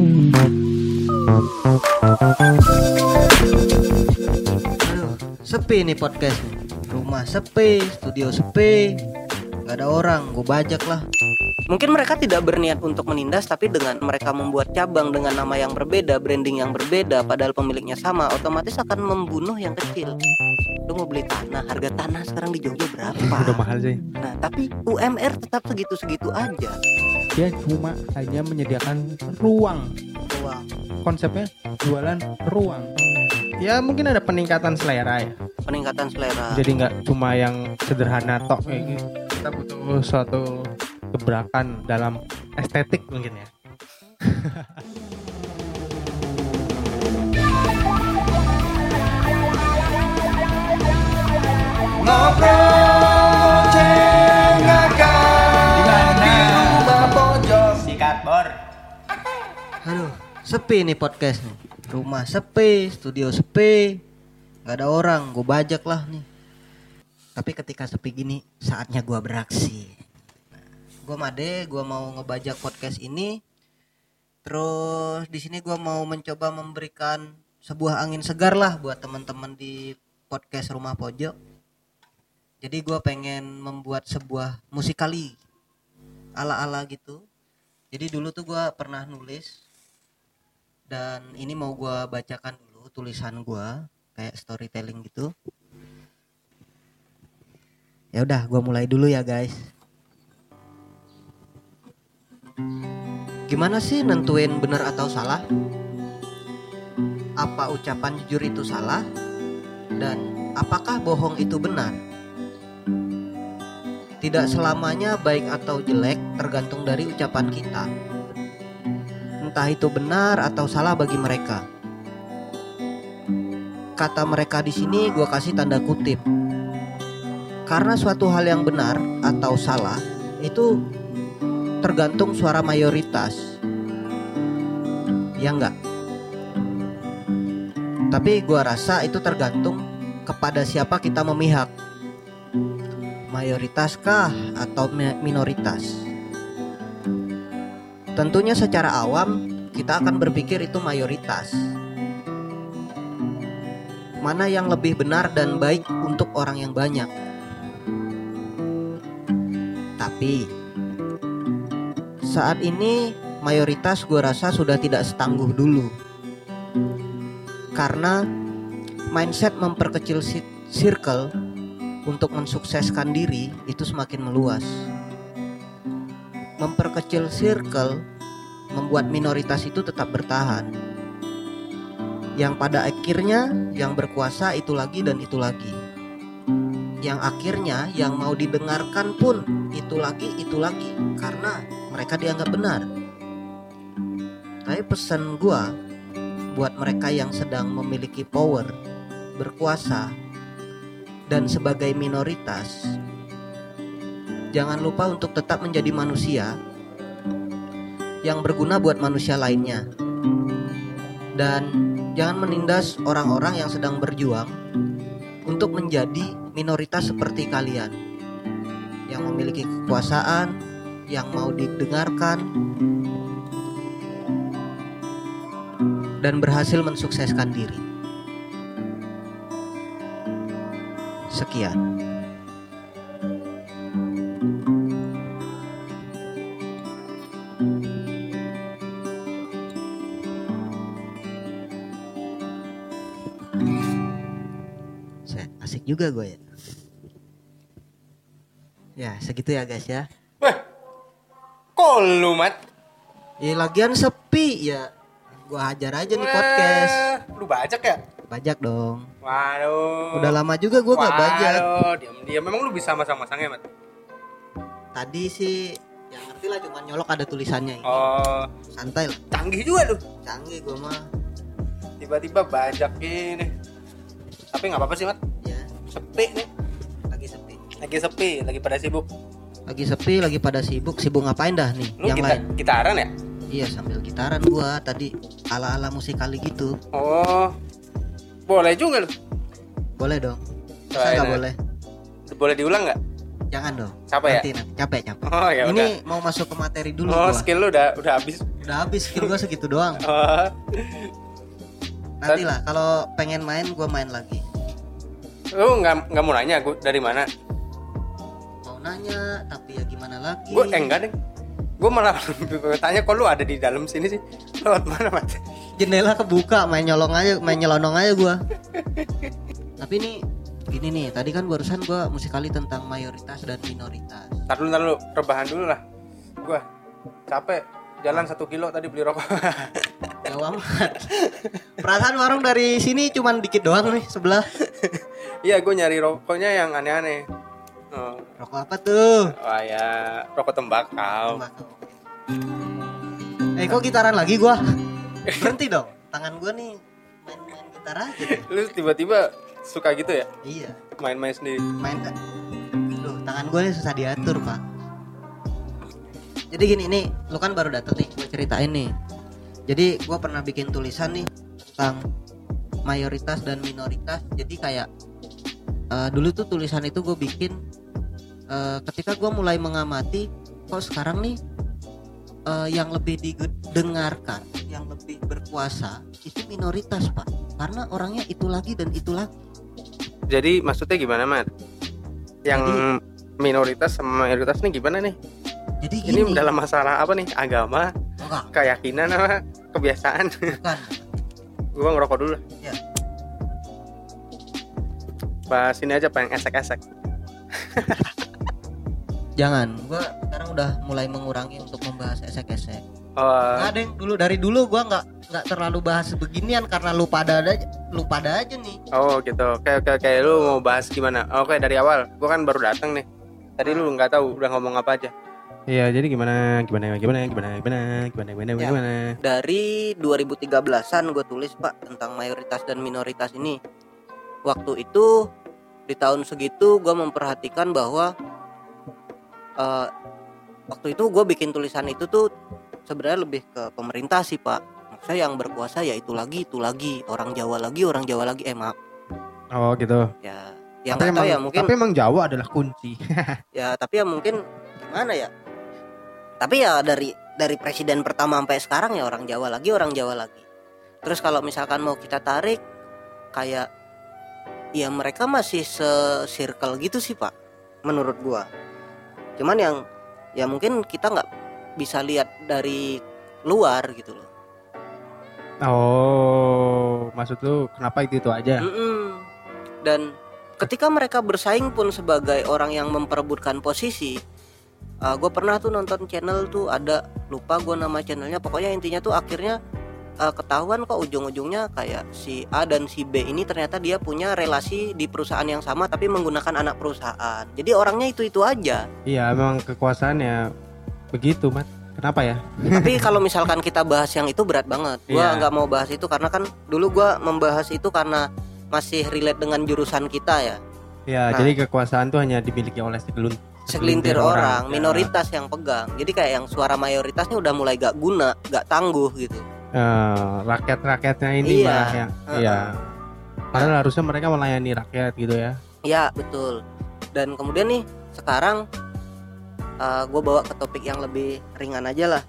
Aduh, sepi nih podcast. Rumah sepi, studio sepi, nggak ada orang. Gue bajak lah. Mungkin mereka tidak berniat untuk menindas tapi dengan mereka membuat cabang dengan nama yang berbeda, branding yang berbeda padahal pemiliknya sama, otomatis akan membunuh yang kecil. Lu mau beli tanah, harga tanah sekarang di Jogja berapa? Udah mahal sih. Nah, tapi UMR tetap segitu-segitu aja. Dia cuma hanya menyediakan ruang. Uang. Konsepnya jualan ruang. Ya mungkin ada peningkatan selera ya. Peningkatan selera. Jadi nggak cuma yang sederhana tok kayak gitu. Kita butuh suatu gebrakan dalam estetik mungkin ya. Sikat Aduh, sepi nih podcast nih. Rumah sepi, studio sepi, nggak ada orang. Gue bajak lah nih. Tapi ketika sepi gini, saatnya gue beraksi. gue Made, gue mau ngebajak podcast ini. Terus di sini gue mau mencoba memberikan sebuah angin segar lah buat teman-teman di podcast Rumah Pojok. Jadi gue pengen membuat sebuah musikali ala-ala gitu. Jadi dulu tuh gue pernah nulis dan ini mau gua bacakan dulu tulisan gua kayak storytelling gitu. Ya udah, gua mulai dulu ya guys. Gimana sih nentuin benar atau salah? Apa ucapan jujur itu salah? Dan apakah bohong itu benar? Tidak selamanya baik atau jelek tergantung dari ucapan kita entah itu benar atau salah bagi mereka. Kata mereka di sini gue kasih tanda kutip. Karena suatu hal yang benar atau salah itu tergantung suara mayoritas. Ya enggak? Tapi gue rasa itu tergantung kepada siapa kita memihak. Mayoritas kah atau minoritas? Tentunya secara awam kita akan berpikir itu mayoritas. Mana yang lebih benar dan baik untuk orang yang banyak. Tapi saat ini mayoritas gue rasa sudah tidak setangguh dulu. Karena mindset memperkecil circle untuk mensukseskan diri itu semakin meluas memperkecil circle membuat minoritas itu tetap bertahan. Yang pada akhirnya yang berkuasa itu lagi dan itu lagi. Yang akhirnya yang mau didengarkan pun itu lagi itu lagi karena mereka dianggap benar. Tapi pesan gua buat mereka yang sedang memiliki power, berkuasa dan sebagai minoritas jangan lupa untuk tetap menjadi manusia yang berguna buat manusia lainnya. Dan jangan menindas orang-orang yang sedang berjuang untuk menjadi minoritas seperti kalian yang memiliki kekuasaan, yang mau didengarkan dan berhasil mensukseskan diri. Sekian. Juga gue ya. Ya segitu ya guys ya. Weh, kok lu mat? Ya lagian sepi ya. Gua hajar aja nih podcast. Lu bajak ya? Bajak dong. Waduh. Udah lama juga gua nggak bajak. Waduh, diam diam. Memang lu bisa masang-masangnya mat? Tadi sih yang ngerti lah cuma nyolok ada tulisannya ini. Oh, Santai lah. canggih juga lu. Canggih gua mah. Tiba-tiba bajak ini. Tapi nggak apa-apa sih mat. Ya, Sepi nih. lagi sepi. Lagi sepi, lagi pada sibuk. Lagi sepi, lagi pada sibuk. Sibuk ngapain dah nih? Lu yang kita, lain. gitaran ya? Iya, sambil gitaran gua tadi ala-ala musikali gitu. Oh, boleh juga lu. Boleh dong. Cobain nggak boleh? Boleh diulang nggak? Jangan dong. Capek ya? Nanti, nanti. Capek, capek. Oh ya Ini mau masuk ke materi dulu Oh, gua. skill lu udah udah habis. Udah habis skill gue segitu doang. Oh, Nanti lah kalau pengen main gue main lagi. Lu nggak nggak mau nanya gue dari mana? Mau nanya tapi ya gimana lagi? Gue eh, enggak deh. Gue malah tanya kok lu ada di dalam sini sih. Lewat mana, Mas? Jendela kebuka main nyolong aja, main nyelonong aja gue. tapi ini gini nih, tadi kan barusan gue musikali tentang mayoritas dan minoritas. Dulu, ntar dulu, rebahan dulu lah. Gue capek jalan satu kilo tadi beli rokok. Jauh amat. Perasaan warung dari sini cuman dikit doang nih sebelah. Iya, gue nyari rokoknya yang aneh-aneh. Oh, Rokok apa tuh? wah ya rokok tembakau. Eh kok gitaran lagi gua? Berhenti dong. Tangan gua nih main-main gitar aja. deh. Lu tiba-tiba suka gitu ya? Iya, Main-main sendiri. main kan. Duh, tangan gua nih susah diatur, Pak. Jadi gini nih, lu kan baru dateng nih, gua ceritain nih. Jadi gua pernah bikin tulisan nih tentang mayoritas dan minoritas. Jadi kayak eh, dulu tuh tulisan itu gue bikin eh, ketika gua mulai mengamati kok sekarang nih eh, yang lebih didengarkan, yang lebih berkuasa itu minoritas pak, karena orangnya itu lagi dan itu lagi. Jadi maksudnya gimana, Mat? Yang minoritas sama mayoritas nih gimana nih? Jadi Ini gini, dalam masalah apa nih? Agama, enggak, keyakinan apa kebiasaan? bukan. Gua ngerokok dulu. Ya. Pas ini aja pengen esek-esek. Jangan, gua sekarang udah mulai mengurangi untuk membahas esek-esek. Oh, Nggak deng, dulu dari dulu gua nggak nggak terlalu bahas beginian karena lu pada aja, lu pada aja nih. oh gitu. Oke oke oke. Lu mau bahas gimana? Oke dari awal. Gua kan baru datang nih. Tadi lu nggak tahu udah ngomong apa aja. Iya, jadi gimana gimana gimana gimana gimana gimana gimana Ya. gimana. dari 2013an gue tulis pak tentang mayoritas dan minoritas ini waktu itu di tahun segitu gue memperhatikan bahwa eh, waktu itu gue bikin tulisan itu tuh sebenarnya lebih ke pemerintah sih pak maksudnya yang berkuasa ya itu lagi itu lagi orang Jawa lagi orang Jawa lagi eh maaf Oh gitu. ya yang tapi emang, ya mungkin tapi emang Jawa adalah kunci. ya tapi ya mungkin gimana ya tapi ya dari dari presiden pertama sampai sekarang ya orang Jawa lagi orang Jawa lagi terus kalau misalkan mau kita tarik kayak ya mereka masih se-circle gitu sih pak menurut gua cuman yang ya mungkin kita nggak bisa lihat dari luar gitu loh Oh, maksud lu kenapa itu itu aja? Mm-mm. Dan ketika mereka bersaing pun sebagai orang yang memperebutkan posisi, gue pernah tuh nonton channel tuh ada lupa gue nama channelnya. Pokoknya intinya tuh akhirnya uh, ketahuan kok ujung-ujungnya kayak si A dan si B ini ternyata dia punya relasi di perusahaan yang sama tapi menggunakan anak perusahaan. Jadi orangnya itu itu aja. Iya, memang kekuasaannya begitu, Mat. Kenapa ya? tapi kalau misalkan kita bahas yang itu berat banget. Gue Iya. nggak mau bahas itu karena kan dulu gue membahas itu karena masih relate dengan jurusan kita ya. Ya, Nah. jadi kekuasaan tuh hanya dimiliki oleh segelun, segelintir orang, Ya. minoritas yang pegang. Jadi kayak yang suara mayoritasnya udah mulai gak guna, gak tangguh gitu. Eh, rakyat-rakyatnya ini Iya. malah yang Heeh. iya. Padahal harusnya mereka melayani rakyat gitu ya. Ya betul. Dan kemudian nih sekarang gue bawa ke topik yang lebih ringan aja lah.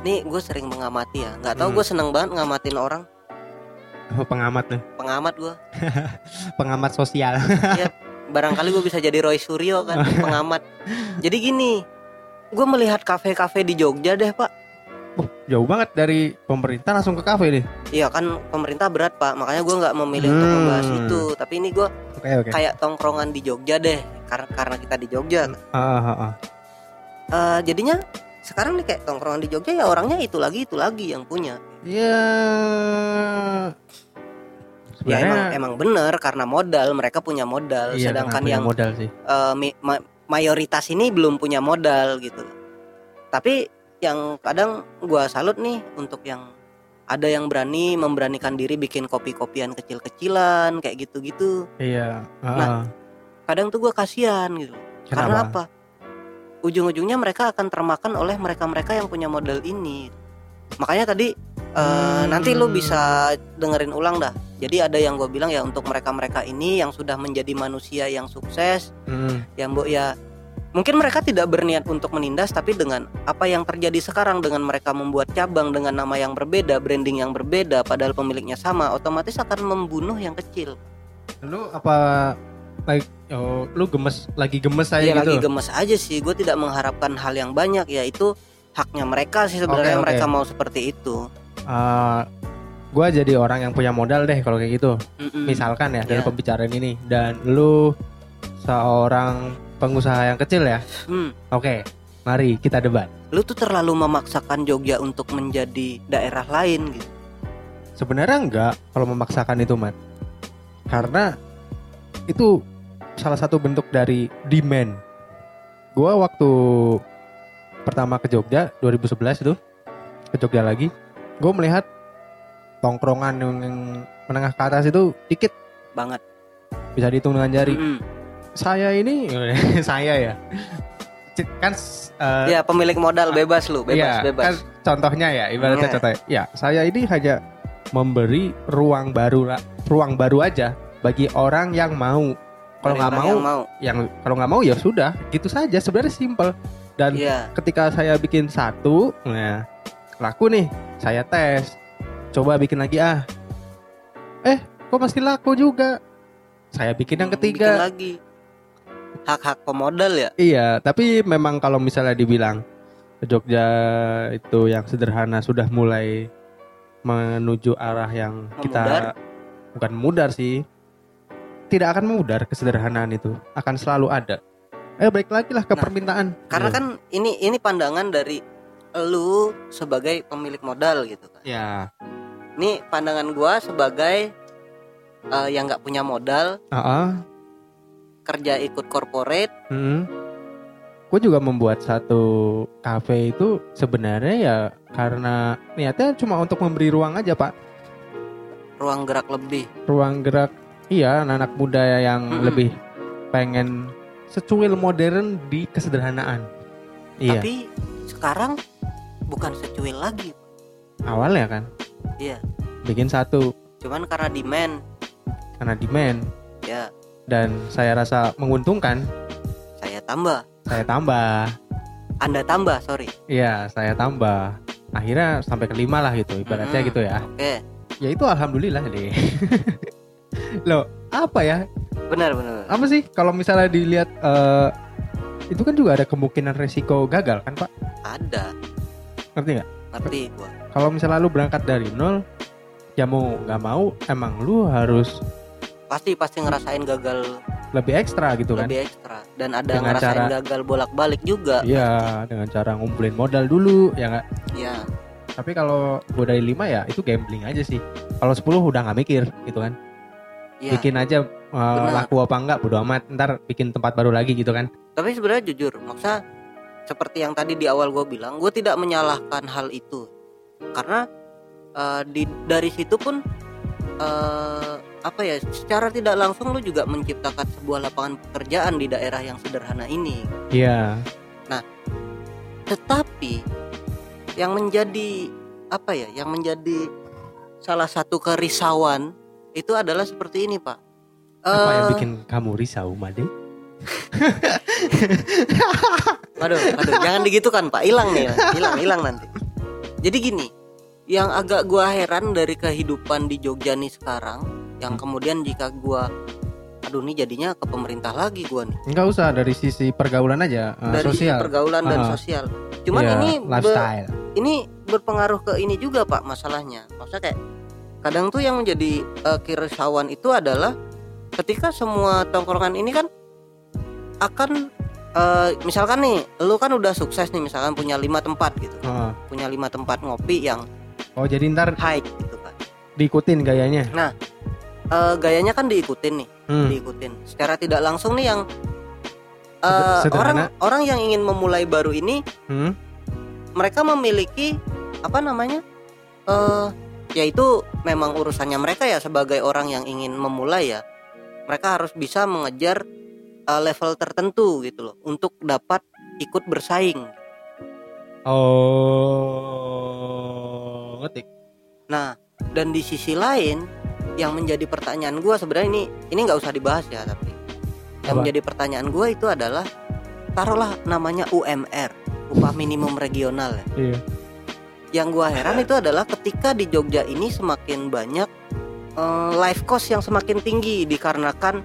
Nih gue sering mengamati ya. Nggak tahu Hmm. gue seneng banget ngamatin orang. Pengamat nih, Pengamat gue. pengamat sosial. Barangkali gue bisa jadi Roy Suryo kan pengamat. Jadi gini, gue melihat kafe-kafe di Jogja deh pak. Oh, jauh banget dari pemerintah langsung ke kafe nih. Iya kan pemerintah berat pak. Makanya gue nggak memilih untuk Hmm. membahas itu. Tapi ini gue Oke, oke. kayak tongkrongan di Jogja deh karena karena kita di Jogja Heeh, heeh. Eh, jadinya sekarang nih kayak tongkrongan di Jogja ya orangnya itu lagi itu lagi yang punya Ya. ya emang Sebenarnya emang bener karena modal mereka punya modal iya, sedangkan punya yang modal sih. eh, mi- ma- mayoritas ini belum punya modal gitu tapi yang kadang gua salut nih untuk yang ada yang berani memberanikan diri bikin kopi-kopian kecil-kecilan kayak gitu-gitu Iya. heeh. Nah, kadang tuh gua kasihan gitu Karena apa? Ujung-ujungnya mereka akan termakan oleh mereka-mereka yang punya modal ini. Makanya tadi Hmm. nanti lu bisa dengerin ulang dah. Jadi ada yang gue bilang ya untuk mereka-mereka ini yang sudah menjadi manusia yang sukses, Hmm. yang bu ya mungkin mereka tidak berniat untuk menindas tapi dengan apa yang terjadi sekarang dengan mereka membuat cabang dengan nama yang berbeda branding yang berbeda padahal pemiliknya sama otomatis akan membunuh yang kecil Lu apa like oh, lu gemes lagi gemes saya Iya gitu. lagi gemes aja sih gue tidak mengharapkan hal yang banyak ya itu haknya mereka sih sebenarnya Oke, oke. mereka mau seperti itu Eh, gua jadi orang yang punya modal deh kalau kayak gitu. Mm-mm. Misalkan ya dari Iya. pembicaraan ini dan lu seorang pengusaha yang kecil ya. Hmm, Oke, mari kita debat. lu tuh terlalu memaksakan Jogja untuk menjadi daerah lain gitu Sebenarnya enggak kalau memaksakan itu, Mat. Karena itu salah satu bentuk dari demand. Gua waktu pertama ke Jogja 2011 itu ke Jogja lagi, gue melihat tongkrongan yang menengah ke atas itu dikit banget bisa dihitung dengan jari. Mm-mm. Saya ini saya ya. Kan eh, ya pemilik modal bebas lu bebas Iya, bebas kan contohnya ya, ibaratnya Iya. contohnya. Ya, saya ini hanya memberi ruang baru ruang baru aja bagi orang yang mau. Kalau nggak mau, yang mau yang kalau nggak mau ya sudah, gitu saja. Sebenarnya simple. Dan Iya ketika saya bikin satu, nah laku nih, saya tes, coba bikin lagi ah. Eh, kok masih laku juga? Saya bikin yang Hmm, bikin ketiga. lagi hak-hak pemodal ya Iya, tapi memang kalau misalnya dibilang Jogja itu yang sederhana sudah mulai menuju arah yang kita Memudar? bukan mudar sih. Tidak akan memudar kesederhanaan itu, akan selalu ada. Eh balik lagi lah ke Nah, permintaan. karena Iya. kan ini ini pandangan dari lu sebagai pemilik modal gitu kan ya, ini pandangan gua sebagai eh, yang nggak punya modal heeh. kerja ikut corporate Gue juga membuat satu kafe itu sebenarnya ya karena niatnya cuma untuk memberi ruang aja pak, ruang gerak lebih ruang gerak. Iya, anak-anak muda yang Mm-mm. lebih pengen secuil modern di kesederhanaan. Iya, tapi sekarang bukan secuil lagi awalnya kan Iya. bikin satu cuman karena demand karena demand ya dan saya rasa menguntungkan, saya tambah saya tambah. anda tambah sorry Iya, saya tambah. Akhirnya sampai kelima lah gitu, ibaratnya Mm-mm. gitu ya. oke Ya itu alhamdulillah deh. Loh, apa ya? benar benar Apa sih kalau misalnya dilihat eh, itu kan juga ada kemungkinan resiko gagal kan, Pak? ada Ngerti nggak? ngerti gua Kalau misalnya lu berangkat dari nol, ya mau nggak mau emang lu harus pasti pasti ngerasain gagal lebih ekstra gitu kan? lebih ekstra dan ada Dengan ngerasain cara- gagal bolak-balik juga Iya, dengan cara ngumpulin modal dulu, ya nggak? ya Tapi kalau gue dari 5 ya itu gambling aja sih. Kalau 10 udah nggak mikir gitu kan. ya Bikin aja uh, laku apa enggak bodo amat. Ntar bikin tempat baru lagi gitu kan. tapi sebenarnya jujur maksudnya seperti yang tadi di awal gue bilang gue tidak menyalahkan hal itu karena eh, di dari situ pun eh, apa ya secara tidak langsung lu juga menciptakan sebuah lapangan pekerjaan di daerah yang sederhana ini Iya. tetapi yang menjadi apa ya yang menjadi salah satu kerisauan itu adalah seperti ini pak Apa yang Eh, bikin kamu risau, Made? Aduh, aduh, jangan digitukan Pak. Hilang nih, hilang, hilang nanti. Jadi gini, yang agak gua heran dari kehidupan di Jogja nih sekarang, yang kemudian jika gua aduh nih jadinya ke pemerintah lagi gua nih. Enggak usah dari sisi pergaulan aja, uh, Dari sisi sosial. pergaulan dan Ah. sosial. Cuman Iya, ini lifestyle. ini berpengaruh ke ini juga Pak masalahnya. Maksudnya kayak kadang tuh yang menjadi eh, kerisauan itu adalah ketika semua tongkrongan ini kan akan eh, misalkan nih lu kan udah sukses nih misalkan punya lima tempat gitu Heeh. punya lima tempat ngopi yang Oh, jadi ntar high gitu kan diikutin gayanya. Eh, gayanya kan diikutin nih Hmm. diikutin secara tidak langsung nih yang Seder- orang orang yang ingin memulai baru ini Hmm. mereka memiliki apa namanya eh yaitu memang urusannya mereka ya sebagai orang yang ingin memulai ya mereka harus bisa mengejar eh, level tertentu gitu loh untuk dapat ikut bersaing Oh, ngetik. nah dan di sisi lain yang menjadi pertanyaan gua sebenarnya ini ini nggak usah dibahas ya tapi yang Apa? menjadi pertanyaan gua itu adalah taruhlah namanya UMR upah minimum regional ya Iya. yang gua heran itu adalah ketika di Jogja ini semakin banyak eh, life cost yang semakin tinggi dikarenakan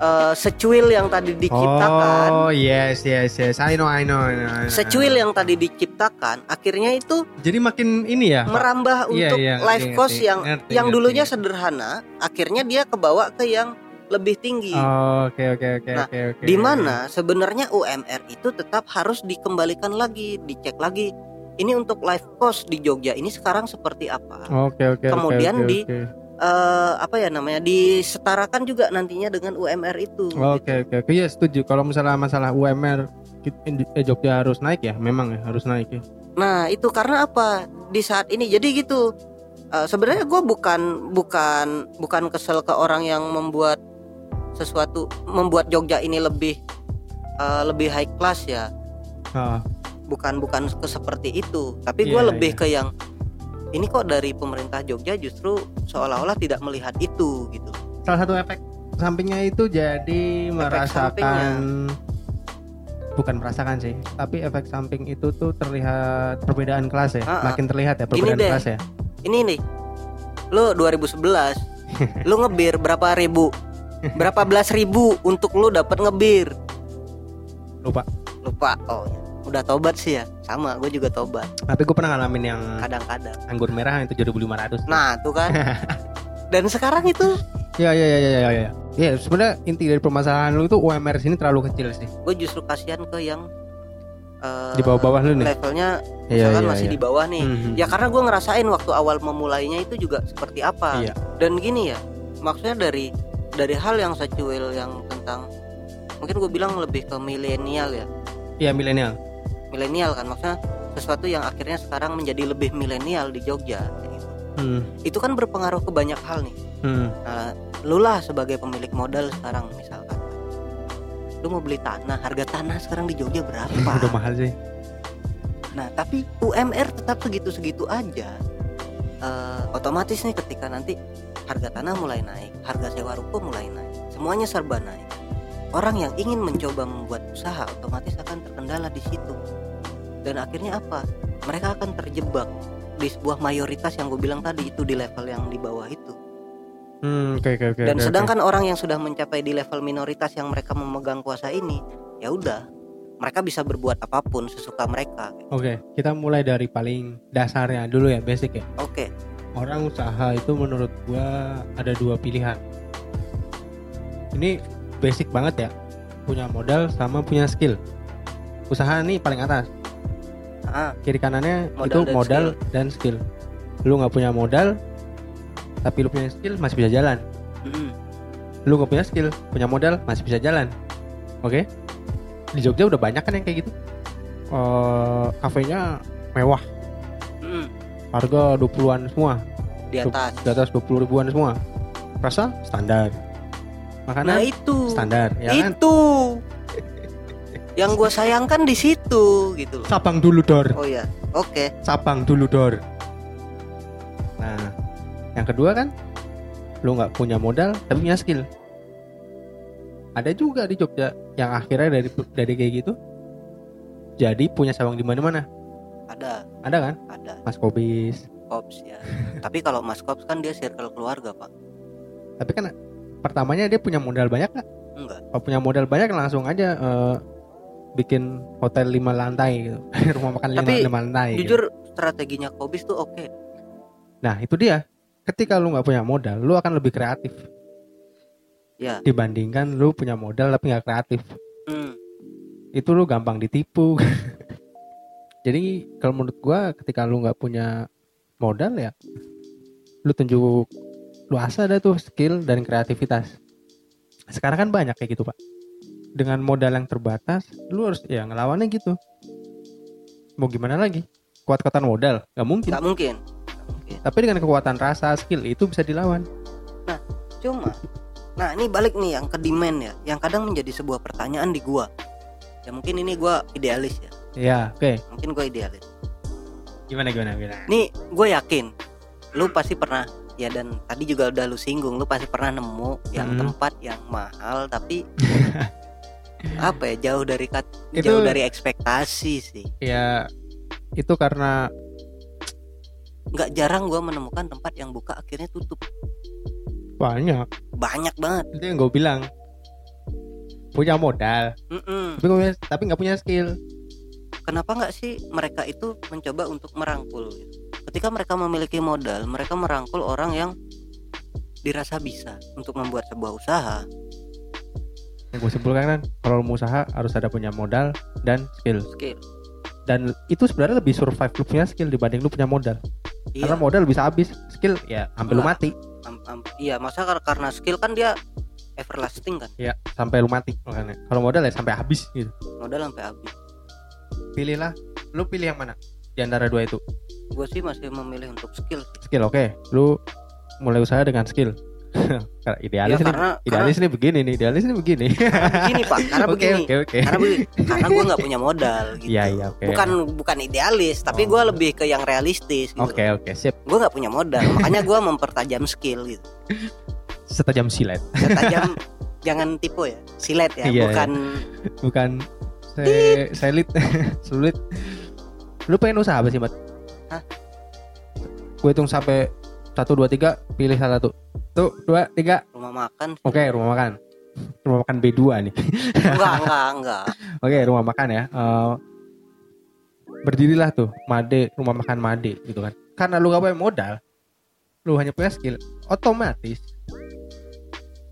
eh, secuil yang tadi diciptakan Oh yes yes yes. I know I know. I know, I know. secuil yang tadi diciptakan akhirnya itu Jadi makin ini ya. Merambah Iya, untuk iya, life ngerti, cost ngerti. yang Ngerti, yang ngerti. dulunya sederhana akhirnya dia kebawa ke yang lebih tinggi Oh, Oke oke oke Nah, oke oke. di mana sebenarnya UMR itu tetap harus dikembalikan lagi dicek lagi ini untuk life cost di Jogja ini sekarang seperti apa Oke oke. oke, Kemudian oke, di- oke. Eh apa ya namanya disetarakan juga nantinya dengan UMR itu. Oke oke oke. Iya setuju. Kalau misalnya masalah UMR kit- eh, Jogja harus naik ya, memang ya harus naik ya. Nah itu karena apa di saat ini jadi gitu. eh, Sebenarnya gue bukan bukan bukan kesel ke orang yang membuat sesuatu membuat Jogja ini lebih eh, lebih high class ya. Ah, Bukan bukan ke seperti itu. Tapi gue Iya, lebih iya. ke yang ini kok dari pemerintah Jogja justru seolah-olah tidak melihat itu gitu. salah satu efek sampingnya itu jadi merasakan bukan merasakan sih, tapi efek samping itu tuh terlihat perbedaan kelas ya, ah. makin terlihat ya Gini perbedaan deh. kelas ya. ini nih lu 2011 lu ngebir berapa ribu berapa belas ribu untuk lu dapat ngebir Lupa. lupa oh ya. Udah tobat sih ya sama gue juga tobat Tapi gue pernah ngalamin yang kadang-kadang anggur merah itu 7.500. nah tuh kan dan sekarang itu Iya iya iya iya iya. iya. Iya, sebenarnya inti dari permasalahan lu itu UMR sini terlalu kecil sih. gue justru kasihan ke yang eh, Di bawah-bawah lu nih. levelnya Iya misalkan iya. masih iya. di bawah nih Mhm. ya karena gue ngerasain waktu awal memulainya itu juga seperti apa Iya. dan gini ya maksudnya dari dari hal yang secuil yang tentang mungkin gue bilang lebih ke milenial ya Iya milenial. Milenial kan maksudnya sesuatu yang akhirnya sekarang menjadi lebih milenial di Jogja gitu. Hmm. itu kan berpengaruh ke banyak hal nih Hmm. nah, lu lah sebagai pemilik modal sekarang misalkan lu mau beli tanah harga tanah sekarang di Jogja berapa Udah mahal sih. nah tapi UMR tetap segitu-segitu aja Eh, otomatis nih ketika nanti harga tanah mulai naik harga sewa ruko mulai naik semuanya serba naik orang yang ingin mencoba membuat usaha otomatis akan terkendala di situ dan akhirnya apa mereka akan terjebak di sebuah mayoritas yang gue bilang tadi itu di level yang di bawah itu Hmm, oke oke oke. dan oke, sedangkan orang yang sudah mencapai di level minoritas yang mereka memegang kuasa ini ya udah mereka bisa berbuat apa pun sesuka mereka Oke, kita mulai dari paling dasarnya dulu ya, basic ya. oke Orang usaha itu menurut gua ada dua pilihan. Ini basic banget ya. Punya modal sama punya skill. Usaha nih paling atas. Ah Kiri kanannya Modal itu dan modal dan skill. Lu nggak punya modal, tapi lu punya skill masih bisa jalan. mm, Lu nggak punya skill, punya modal masih bisa jalan. Oke? Di Jogja udah banyak kan yang kayak gitu. Eh, kafenya mewah, mm, harga 20-an semua. di atas di atas 20 ribuan semua rasa standar nah makanan itu standar ya kan itu yang gue sayangkan di situ gitu loh. Sabang dulu dor. Oh ya oke. Sabang dulu dor. Nah yang kedua kan lu nggak punya modal tapi punya skill. Ada juga di Jogja yang akhirnya dari dari kayak gitu jadi punya sawang di mana-mana. Ada. Ada kan? Ada. Mas Kobis. Kops ya. Tapi kalau mas kops kan dia circle keluarga pak. Tapi kan pertamanya dia punya modal banyak nggak? Enggak. Kalau punya modal banyak langsung aja eh, bikin hotel lima lantai gitu. Rumah makan lima, Tapi, lima lantai gitu. jujur strateginya kobis tuh oke. Nah itu dia. Ketika lu nggak punya modal lu akan lebih kreatif. Ya. Dibandingkan lu punya modal tapi nggak kreatif. Hmm, itu lu gampang ditipu. Jadi kalau menurut gua ketika lu nggak punya modal ya lu tunjuk lu asal ada tuh skill dan kreativitas. Sekarang kan banyak kayak gitu pak dengan modal yang terbatas lu harus ya ngelawannya gitu. Mau gimana lagi? Kuat-kuatan modal nggak mungkin. Nggak mungkin. Mungkin tapi dengan kekuatan rasa skill itu bisa dilawan. Cuma nah ini balik nih yang ke demand ya. Yang kadang menjadi sebuah pertanyaan di gua. Ya mungkin ini gua idealis ya. Ya oke. Mungkin gua idealis. Gimana gimana gimana? Nih gue yakin lu pasti pernah ya dan tadi juga udah lu singgung lu pasti pernah nemu yang Hmm. tempat yang mahal tapi apa ya jauh dari kat, Itu- jauh dari ekspektasi sih. Ya itu karena nggak jarang gua menemukan tempat yang buka akhirnya tutup. Banyak. Banyak banget. Itu yang gue bilang. Punya modal. Mm-mm. tapi punya tapi nggak punya skill. Kenapa nggak sih mereka itu mencoba untuk merangkul? Ketika mereka memiliki modal mereka merangkul orang yang dirasa bisa untuk membuat sebuah usaha yang gue simpulkan kan kalau mau usaha harus ada punya modal dan skill. Skill. Dan itu sebenarnya lebih survive lu punya skill dibanding lu punya modal. Iya. Karena modal bisa habis skill ya sampai lu Nggak. mati. Am- am- iya masa kar- karena skill kan dia everlasting kan? Ya sampai lu mati makanya. Kalau modal ya sampai habis gitu. Modal sampai habis. Pilihlah lu pilih yang mana? Di antara dua itu. Gue sih masih memilih untuk skill skill oke. Lu mulai usaha dengan skill idealis Ya, nih karena idealis nih begini nih idealis nih begini. Karena begini pak. Karena oke begini. oke oke. Karena begini karena gue nggak punya modal gitu. Iya iya oke bukan bukan idealis tapi Oh. gue lebih ke yang realistis gitu. Oke oke sip. Gue nggak punya modal makanya gue mempertajam skill gitu. Setajam silet. Setajam jangan tipu ya silet ya Iya, bukan bukan se selit sulit lu pengen usaha apa sih mat? Hah? gue hitung sampai satu dua tiga pilih salah satu. Tuh dua tiga. Rumah makan. Oke rumah makan. Rumah makan B2 nih. Enggak enggak enggak. Oke rumah makan ya. Eh, berdirilah tuh Made rumah makan Made gitu kan. Karena lu gak punya modal lu hanya punya skill otomatis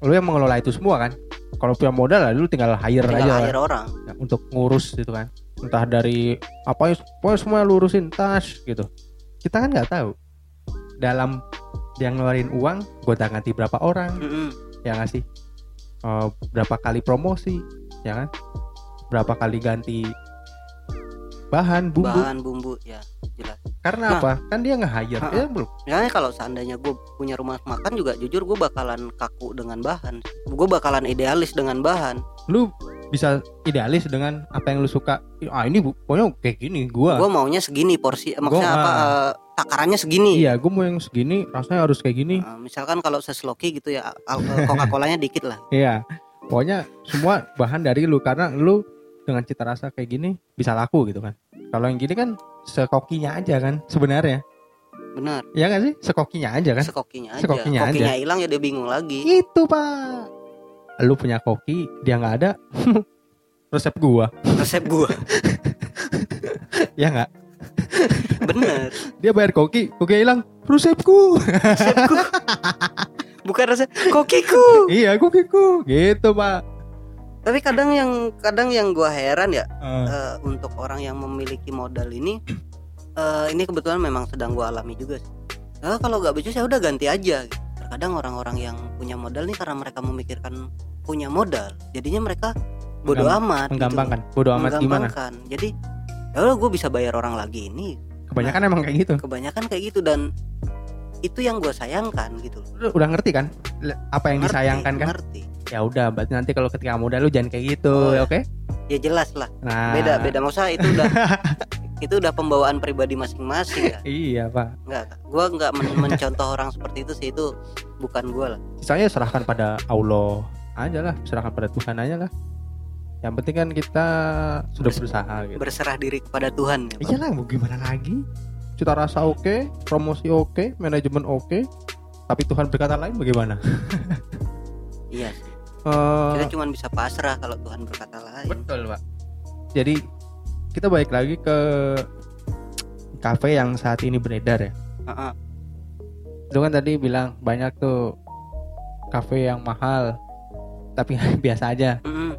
lu yang mengelola itu semua kan. Kalau punya modal lah lu tinggal hire tinggal aja. hire orang. Ya, untuk ngurus gitu kan. Entah dari apa pokoknya semua lurusin tas gitu. Kita kan nggak tahu. Dalam dia ngeluarin uang gonta ganti berapa orang. Mm-mm. ya nggak sih? Eh, berapa kali promosi ya kan? Berapa kali ganti bahan bumbu. Bahan bumbu ya jelas. Karena Nah. apa? Kan dia nge hire ya belum misalnya kalau seandainya gue punya rumah makan juga jujur gue bakalan kaku dengan bahan. Gue bakalan idealis dengan bahan. Lu bisa idealis dengan apa yang lu suka ah ini bu pokoknya kayak gini gua gue maunya segini porsi maksudnya Gua- apa ah. eh, takarannya segini iya gua mau yang segini rasanya harus kayak gini Eh, misalkan kalau sesloki gitu ya coca colanya dikit lah Iya, pokoknya semua bahan dari lu karena lu dengan cita rasa kayak gini bisa laku gitu kan. Kalau yang gini kan sekokinya aja kan sebenarnya. benar Iya gak sih? Sekokinya aja kan. sekokinya aja Sekokinya hilang ya dia bingung lagi Itu pak. Lu punya koki, dia nggak ada. Resep gua, resep gue ya nggak? bener Dia bayar koki, koki hilang. Resepku. resepku bukan resep kokiku iya kokiku. Gitu pak. tapi kadang yang kadang yang gue heran ya Eh, eh, untuk orang yang memiliki modal ini eh, ini kebetulan memang sedang gue alami juga sih Eh, kalau nggak becus ya udah ganti aja terkadang orang-orang yang punya modal nih karena mereka memikirkan punya modal jadinya mereka bodoh amat gitu. menggampangkan. Bodoh amat gimana? Jadi ya gue bisa bayar orang lagi ini Kebanyakan emang kayak gitu. kebanyakan kayak gitu dan itu yang gue sayangkan gitu loh. Udah ngerti kan? Apa yang Ngerti, disayangkan kan? ngerti Ya udah, berarti nanti kalau ketika muda lu jangan kayak gitu, Oh, ya oke? ya jelas lah Nah, beda beda maksudnya itu udah itu udah pembawaan pribadi masing-masing ya Iya pak. Enggak, gue nggak men- mencontoh orang seperti itu sih itu bukan gue lah. Sisanya serahkan pada Allah aja lah, serahkan pada Tuhan aja lah. Yang penting kan kita sudah Bers- berusaha gitu. Berserah diri kepada Tuhan. Ya, Pak. Iya lah, mau gimana lagi? Cita rasa oke, promosi oke, manajemen oke, tapi Tuhan berkata lain bagaimana? Iya sih. Eh, Kita cuma bisa pasrah kalau Tuhan berkata lain. betul pak. Jadi kita balik lagi ke kafe yang saat ini beredar ya. Heeh. Lu kan tadi bilang banyak tuh kafe yang mahal, tapi biasa aja. Mm-mm.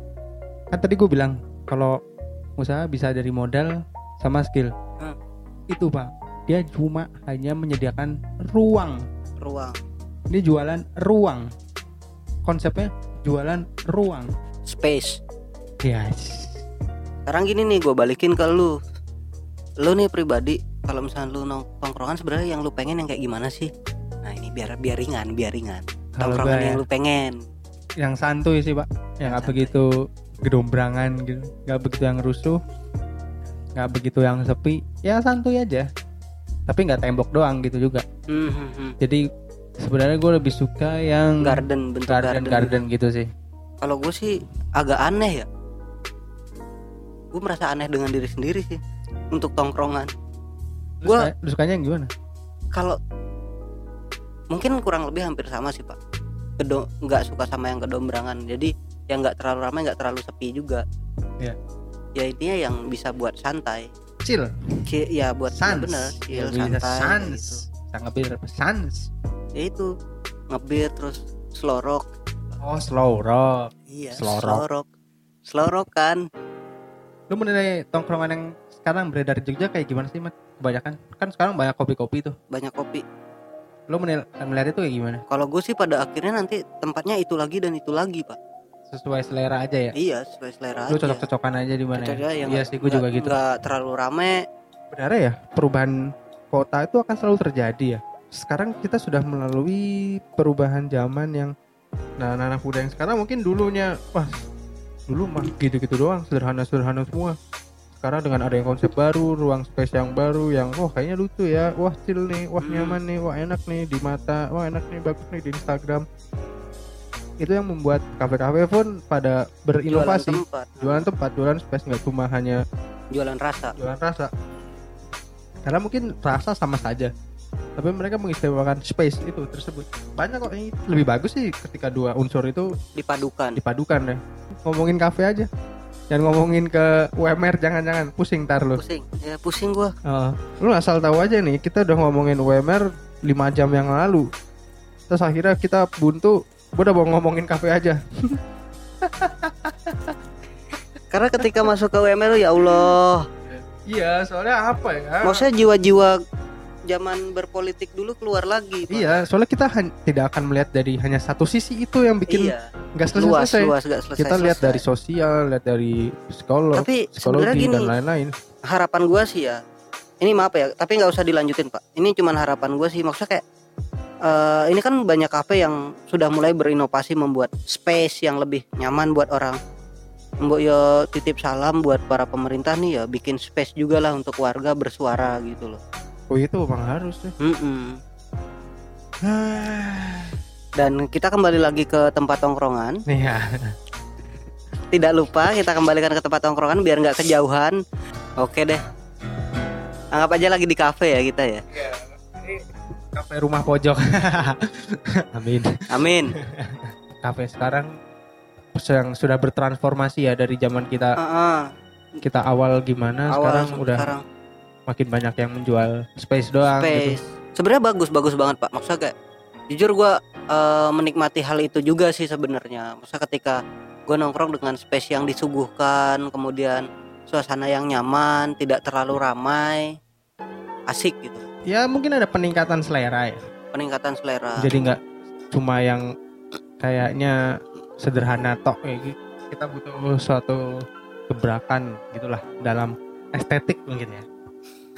kan tadi gue bilang kalau usaha bisa dari modal sama skill Hmm. itu pak dia cuma hanya menyediakan ruang Ruang, ini jualan ruang konsepnya jualan ruang space. yes Sekarang gini nih, gue balikin ke lu. Lu nih pribadi, kalau misalnya lu nong- nongkrongan sebenarnya yang lu pengen yang kayak gimana sih? Nah ini biar biar ringan, biar ringan. Nongkrongan yang lu pengen. Yang santuy sih pak. Yang nggak Santuy. begitu gedombrangan gitu. Nggak begitu yang rusuh. Nggak begitu yang sepi. Ya santuy aja. Tapi nggak tembok doang gitu juga. Hmm, hmm, hmm. jadi sebenarnya gue lebih suka yang Garden, bentuk garden garden. garden gitu sih. Kalau gue sih agak aneh ya. gue merasa aneh dengan diri sendiri sih. Untuk tongkrongan. Lu sukanya yang gimana? Kalau mungkin kurang lebih hampir sama sih pak Kedo nggak suka sama yang kedombrangan. Jadi yang nggak terlalu ramai nggak terlalu sepi juga. Iya. ya intinya yang bisa buat santai. Chill. Ya buat ya sans. bener ya, chill, bisa santai sans. Gitu. bener sans. Ya itu ngebir terus slow rock oh slow rock iya Slow slow rock slow rock kan lu menilai tongkrongan yang sekarang beredar di Jogja kayak gimana sih mat? Kebanyakan kan sekarang banyak kopi-kopi tuh. Banyak kopi lu menilai melihat itu kayak gimana? Kalau gue sih pada akhirnya nanti tempatnya itu lagi dan itu lagi pak. Sesuai selera aja ya? Iya sesuai selera lu aja. cocok-cocokan aja di mana Cocok ya? yang iya sih gue juga gitu. nggak terlalu rame. Sebenarnya ya perubahan kota itu akan selalu terjadi ya. Sekarang kita sudah melalui perubahan zaman yang nah anak muda yang sekarang mungkin dulunya wah dulu mah gitu-gitu doang sederhana-sederhana semua sekarang dengan ada yang konsep baru ruang space yang baru yang wah kayaknya lucu ya. Wah chill nih wah Hmm. nyaman nih wah enak nih di mata wah enak nih bagus nih di Instagram. Itu yang membuat kafe-kafe pun pada berinovasi. Jualan tempat. Jualan tempat jualan space nggak cuma hanya jualan rasa. jualan rasa. Karena mungkin rasa sama saja. Tapi mereka mengistimewakan space itu tersebut. Banyak kok yang lebih bagus sih ketika dua unsur itu dipadukan. dipadukan ya. Ngomongin kafe aja dan ngomongin ke UMR jangan-jangan. Pusing tar lu. Pusing. Ya pusing gua. Oh, lu asal tahu aja nih kita udah ngomongin UMR 5 jam yang lalu. Terus akhirnya kita buntu gua udah mau ngomongin kafe aja. Karena ketika masuk ke UMR ya Allah. Iya soalnya apa ya? Maksudnya jiwa-jiwa zaman berpolitik dulu keluar lagi Pak. Iya, soalnya kita tidak akan melihat dari hanya satu sisi itu yang bikin iya nggak luas selesai. luas gak selesai kita lihat selesai. dari sosial, lihat dari psikolog, tapi sebenarnya psikologi gini dan lain-lain. harapan gua sih ya ini maaf ya tapi nggak usah dilanjutin pak ini cuman harapan gua sih maksudnya kayak eh, ini kan banyak kafe yang sudah mulai berinovasi membuat space yang lebih nyaman buat orang Mbok ya titip salam buat para pemerintah nih ya bikin space juga lah untuk warga bersuara gitu loh. Oh itu memang harus ya. Mm-mm. Dan kita kembali lagi ke tempat tongkrongan. Iya. Tidak lupa kita kembalikan ke tempat tongkrongan biar nggak kejauhan. Oke deh. Anggap aja lagi di kafe ya kita ya. Kafe rumah pojok. Amin. Amin. Kafe sekarang yang sudah bertransformasi ya dari zaman kita Heeh. kita awal gimana Awal sekarang udah sekarang makin banyak yang menjual space doang gitu. space. Sebenarnya bagus bagus banget pak. Maksudnya kayak jujur gua eh, menikmati hal itu juga sih sebenarnya. Maksudnya ketika gua nongkrong dengan space yang disuguhkan, kemudian suasana yang nyaman, tidak terlalu ramai, asik gitu. Ya mungkin ada peningkatan selera ya. Peningkatan selera. Jadi nggak cuma yang kayaknya sederhana tok kayak gitu. Kita butuh suatu gebrakan gitulah dalam estetik mungkin ya.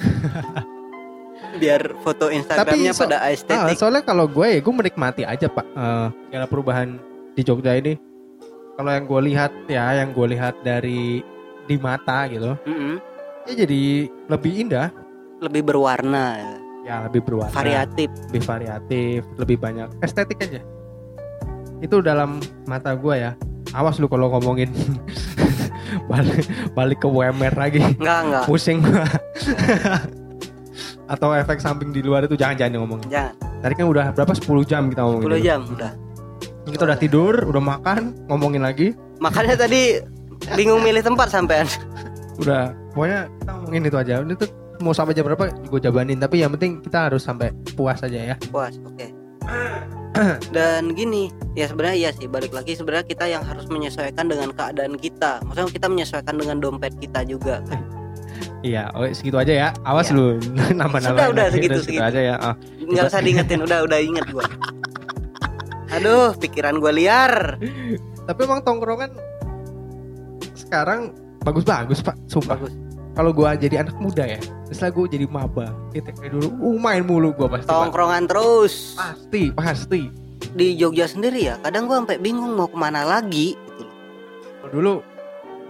Biar foto Instagramnya so- pada Ah, estetik. soalnya kalau gue ya gue menikmati aja pak segala perubahan di Jogja ini. Kalau yang gue lihat ya, yang gue lihat dari di mata gitu, Mm-mm. ya jadi lebih indah, Lebih berwarna, ya. ya lebih berwarna, variatif. lebih variatif, lebih banyak estetik aja. Itu dalam mata gue ya. Awas lu kalau ngomongin balik balik ke WMR lagi, Enggak enggak. pusing gua. Atau efek samping di luar itu jangan-jangan ngomongin. Jangan. Tadi kan udah berapa 10 jam kita ngomongin. 10 itu. jam udah. Kita udah tidur, udah makan, ngomongin lagi, Makanya tadi bingung milih tempat sampean. udah pokoknya kita ngomongin itu aja. Ini tuh mau sampai jam berapa gue jabanin, tapi yang penting kita harus sampai puas aja ya. puas oke dan gini ya sebenarnya iya sih balik lagi sebenarnya kita yang harus menyesuaikan dengan keadaan kita maksudnya kita menyesuaikan dengan dompet kita juga Iya, oke segitu aja ya. Awas Iya. lu nambah-nambah. Sudah, udah, segitu, segitu. aja ya. Ah. nggak usah diingetin udah udah inget gua aduh pikiran gua liar Tapi emang tongkrongan sekarang bagus-bagus pak, sumpah. bagus Kalau gua jadi anak muda ya, setelah gua jadi maba, kayak dulu, uh, main mulu gua pasti. Tongkrongan terus Pasti, pasti. di Jogja sendiri ya kadang gua sampai bingung mau ke mana lagi gitu loh. Dulu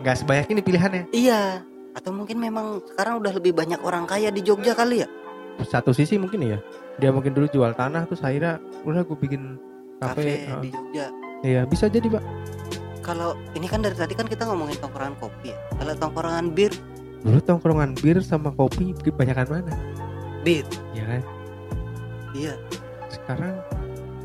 nggak sebanyak ini pilihannya. iya atau mungkin memang sekarang udah lebih banyak orang kaya di Jogja kali ya Satu sisi mungkin ya, dia mungkin dulu jual tanah terus akhirnya udah gue bikin kafe kafe. ah. di Jogja Iya bisa jadi pak. kalau ini kan dari tadi kan kita ngomongin tongkrongan kopi ya. Kalau tongkrongan bir, Dulu tongkrongan bir sama kopi kebanyakan mana? bir. Ya kan? Iya, Sekarang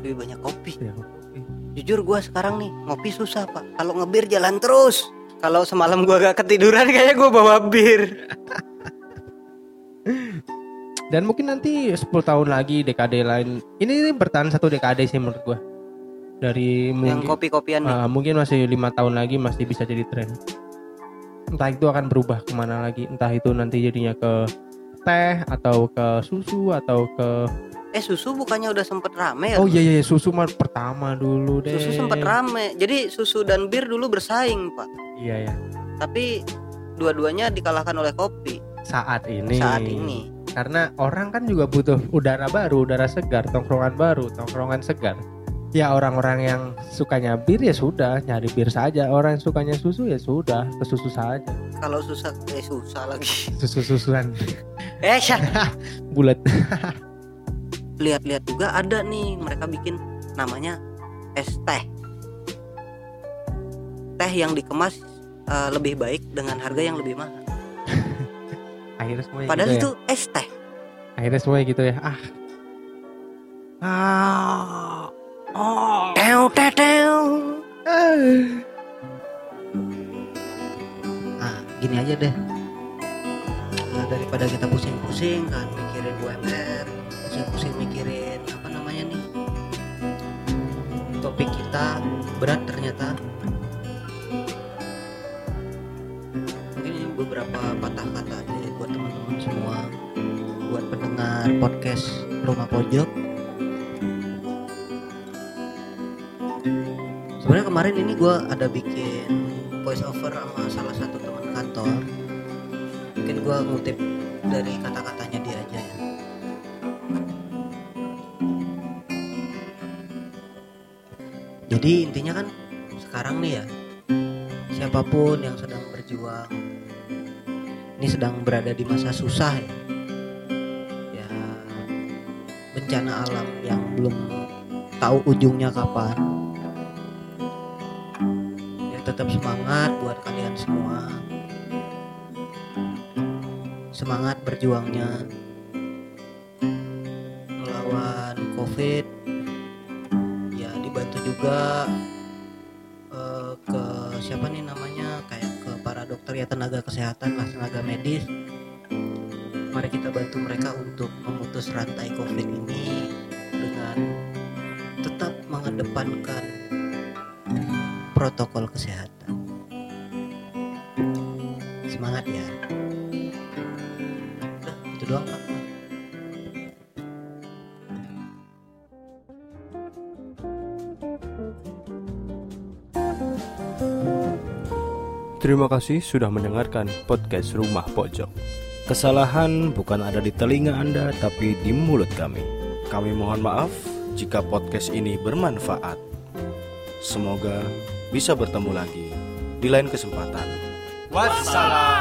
lebih banyak kopi. ya kopi. Jujur gua sekarang nih ngopi susah, Pak. Kalau ngebir jalan terus. Kalau semalam gua gak ketiduran kayaknya gua bawa bir. Dan mungkin nanti 10 tahun lagi dekade lain. Ini, ini bertahan satu dekade sih menurut gua. Dari Yang mungkin kopi-kopian nih. Ah, mungkin masih lima tahun lagi masih bisa jadi tren. Entah itu akan berubah ke mana lagi, entah itu nanti jadinya ke teh atau ke susu atau ke Eh susu bukannya udah sempet rame ya? oh iya iya susu mah pertama dulu deh. Susu sempet rame. Jadi susu dan bir dulu bersaing, Pak. Iya ya. Tapi dua-duanya dikalahkan oleh kopi Saat ini. saat ini. Karena orang kan juga butuh udara baru, udara segar, tongkrongan baru, tongkrongan segar. Ya orang-orang yang sukanya bir ya sudah nyari bir saja. Orang yang sukanya susu ya sudah ke susu saja. Kalau susah eh susah lagi. Susu-susuan Eh, Syah. bulat. lihat-lihat juga ada nih mereka bikin namanya es teh. Teh yang dikemas eh, lebih baik dengan harga yang lebih mahal. Akhirnya semuanya Padahal gitu ya. itu es teh. akhirnya semuanya gitu ya ah ah oh Teo teo teo. Ah, gini aja deh. Nah, daripada kita pusing-pusing kan mikirin UMR, pusing-pusing mikirin apa namanya nih. Topik kita berat ternyata. Mungkin ini beberapa patah kata ya buat teman-teman semua, buat pendengar podcast Rumah Pojok. Kemarin ini gue ada bikin voice over sama salah satu teman kantor. Mungkin gue ngutip dari kata-katanya dia aja ya. Jadi intinya kan sekarang nih ya siapa pun yang sedang berjuang ini sedang berada di masa susah ya. Ya bencana alam yang belum tahu ujungnya kapan semangat berjuangnya melawan covid ya dibantu juga eh, ke siapa nih namanya kayak ke para dokter ya tenaga kesehatan lah tenaga medis mari kita bantu mereka untuk memutus rantai covid ini dengan tetap mengedepankan protokol kesehatan. Semangat ya. Doang Pak. Terima kasih sudah mendengarkan podcast Rumah Pojok. Kesalahan bukan ada di telinga Anda, tapi di mulut kami. Kami mohon maaf jika podcast ini bermanfaat. Semoga bisa bertemu lagi di lain kesempatan. Wassalam.